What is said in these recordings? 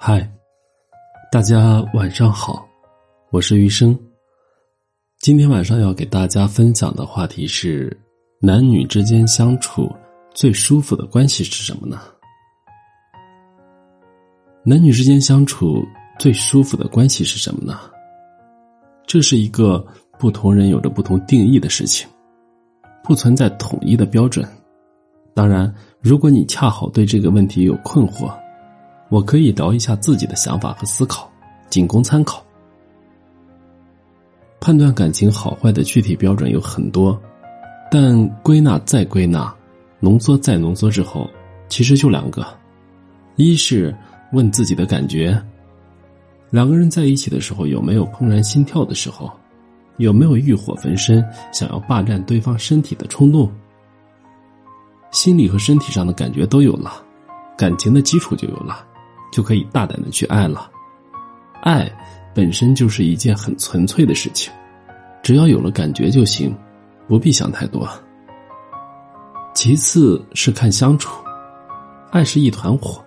嗨，大家晚上好，我是余生。今天晚上要给大家分享的话题是：男女之间相处最舒服的关系是什么呢？男女之间相处最舒服的关系是什么呢？这是一个不同人有着不同定义的事情，不存在统一的标准。当然，如果你恰好对这个问题有困惑，我可以聊一下自己的想法和思考，仅供参考。判断感情好坏的具体标准有很多，但归纳再归纳，浓缩再浓缩之后，其实就两个：一是问自己的感觉，两个人在一起的时候有没有怦然心跳的时候，有没有欲火焚身想要霸占对方身体的冲动，心理和身体上的感觉都有了，感情的基础就有了。就可以大胆的去爱了，爱本身就是一件很纯粹的事情，只要有了感觉就行，不必想太多。其次是看相处，爱是一团火，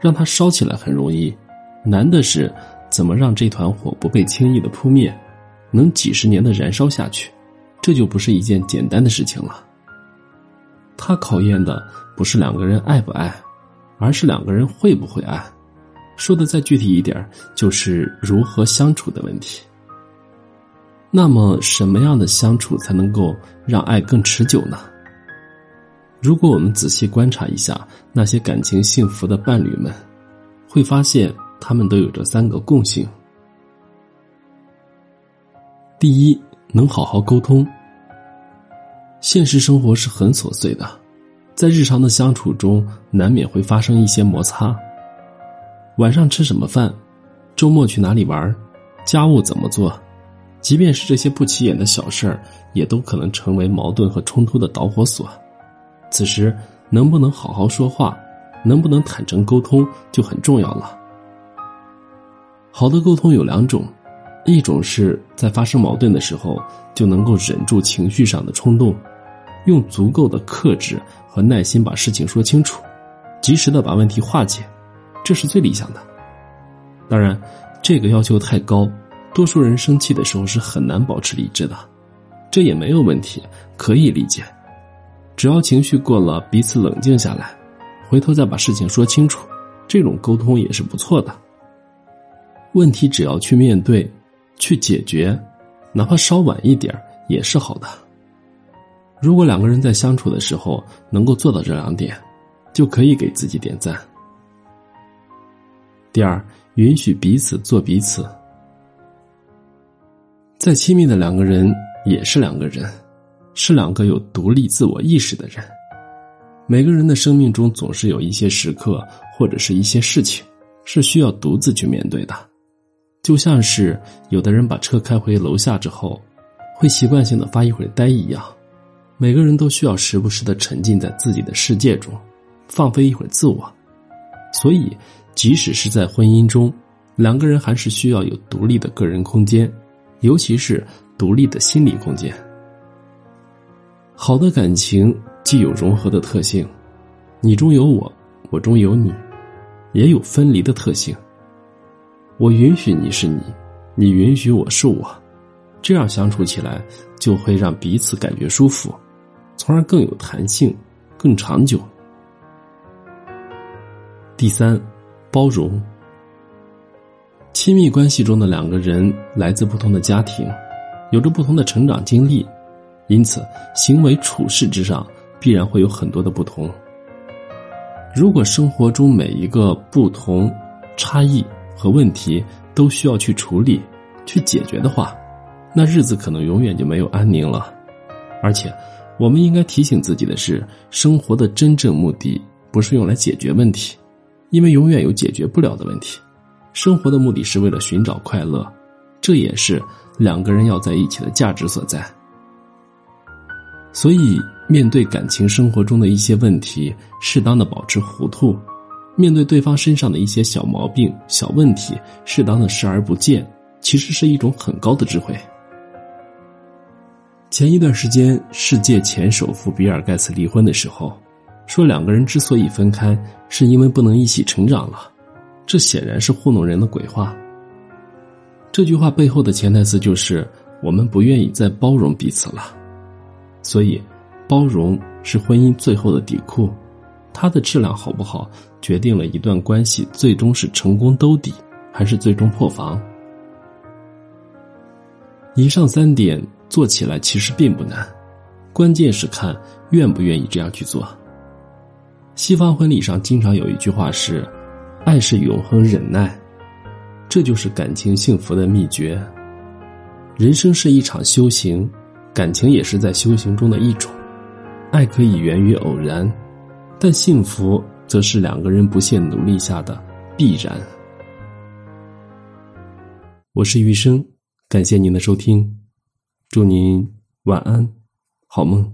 让它烧起来很容易，难的是怎么让这团火不被轻易的扑灭，能几十年的燃烧下去，这就不是一件简单的事情了。它考验的不是两个人爱不爱，而是两个人会不会爱。说的再具体一点，就是如何相处的问题。那么，什么样的相处才能够让爱更持久呢？如果我们仔细观察一下那些感情幸福的伴侣们，会发现他们都有着三个共性：第一，能好好沟通。现实生活是很琐碎的，在日常的相处中，难免会发生一些摩擦。晚上吃什么饭？周末去哪里玩？家务怎么做？即便是这些不起眼的小事儿，也都可能成为矛盾和冲突的导火索。此时，能不能好好说话，能不能坦诚沟通，就很重要了。好的沟通有两种，一种是在发生矛盾的时候，就能够忍住情绪上的冲动，用足够的克制和耐心把事情说清楚，及时的把问题化解。这是最理想的，当然，这个要求太高，多数人生气的时候是很难保持理智的，这也没有问题，可以理解。只要情绪过了，彼此冷静下来，回头再把事情说清楚，这种沟通也是不错的。问题只要去面对，去解决，哪怕稍晚一点也是好的。如果两个人在相处的时候能够做到这两点，就可以给自己点赞。第二，允许彼此做彼此。再亲密的两个人也是两个人，是两个有独立自我意识的人。每个人的生命中总是有一些时刻或者是一些事情，是需要独自去面对的。就像是有的人把车开回楼下之后，会习惯性的发一会儿呆一样。每个人都需要时不时的沉浸在自己的世界中，放飞一会儿自我。所以。即使是在婚姻中，两个人还是需要有独立的个人空间，尤其是独立的心理空间。好的感情既有融合的特性，你中有我，我中有你，也有分离的特性。我允许你是你，你允许我是我，这样相处起来就会让彼此感觉舒服，从而更有弹性，更长久。第三。包容。亲密关系中的两个人来自不同的家庭，有着不同的成长经历，因此行为处事之上必然会有很多的不同。如果生活中每一个不同、差异和问题都需要去处理、去解决的话，那日子可能永远就没有安宁了。而且，我们应该提醒自己的是，生活的真正目的不是用来解决问题。因为永远有解决不了的问题，生活的目的是为了寻找快乐，这也是两个人要在一起的价值所在。所以，面对感情生活中的一些问题，适当的保持糊涂；面对对方身上的一些小毛病、小问题，适当的视而不见，其实是一种很高的智慧。前一段时间，世界前首富比尔盖茨离婚的时候。说两个人之所以分开，是因为不能一起成长了。这显然是糊弄人的鬼话。这句话背后的潜台词就是我们不愿意再包容彼此了，所以包容是婚姻最后的底库，它的质量好不好，决定了一段关系最终是成功兜底，还是最终破防。以上三点做起来其实并不难，关键是看愿不愿意这样去做。西方婚礼上经常有一句话是：“爱是永恒忍耐。”这就是感情幸福的秘诀。人生是一场修行，感情也是在修行中的一种。爱可以源于偶然，但幸福则是两个人不懈努力下的必然。我是余生。感谢您的收听，祝您晚安，好梦。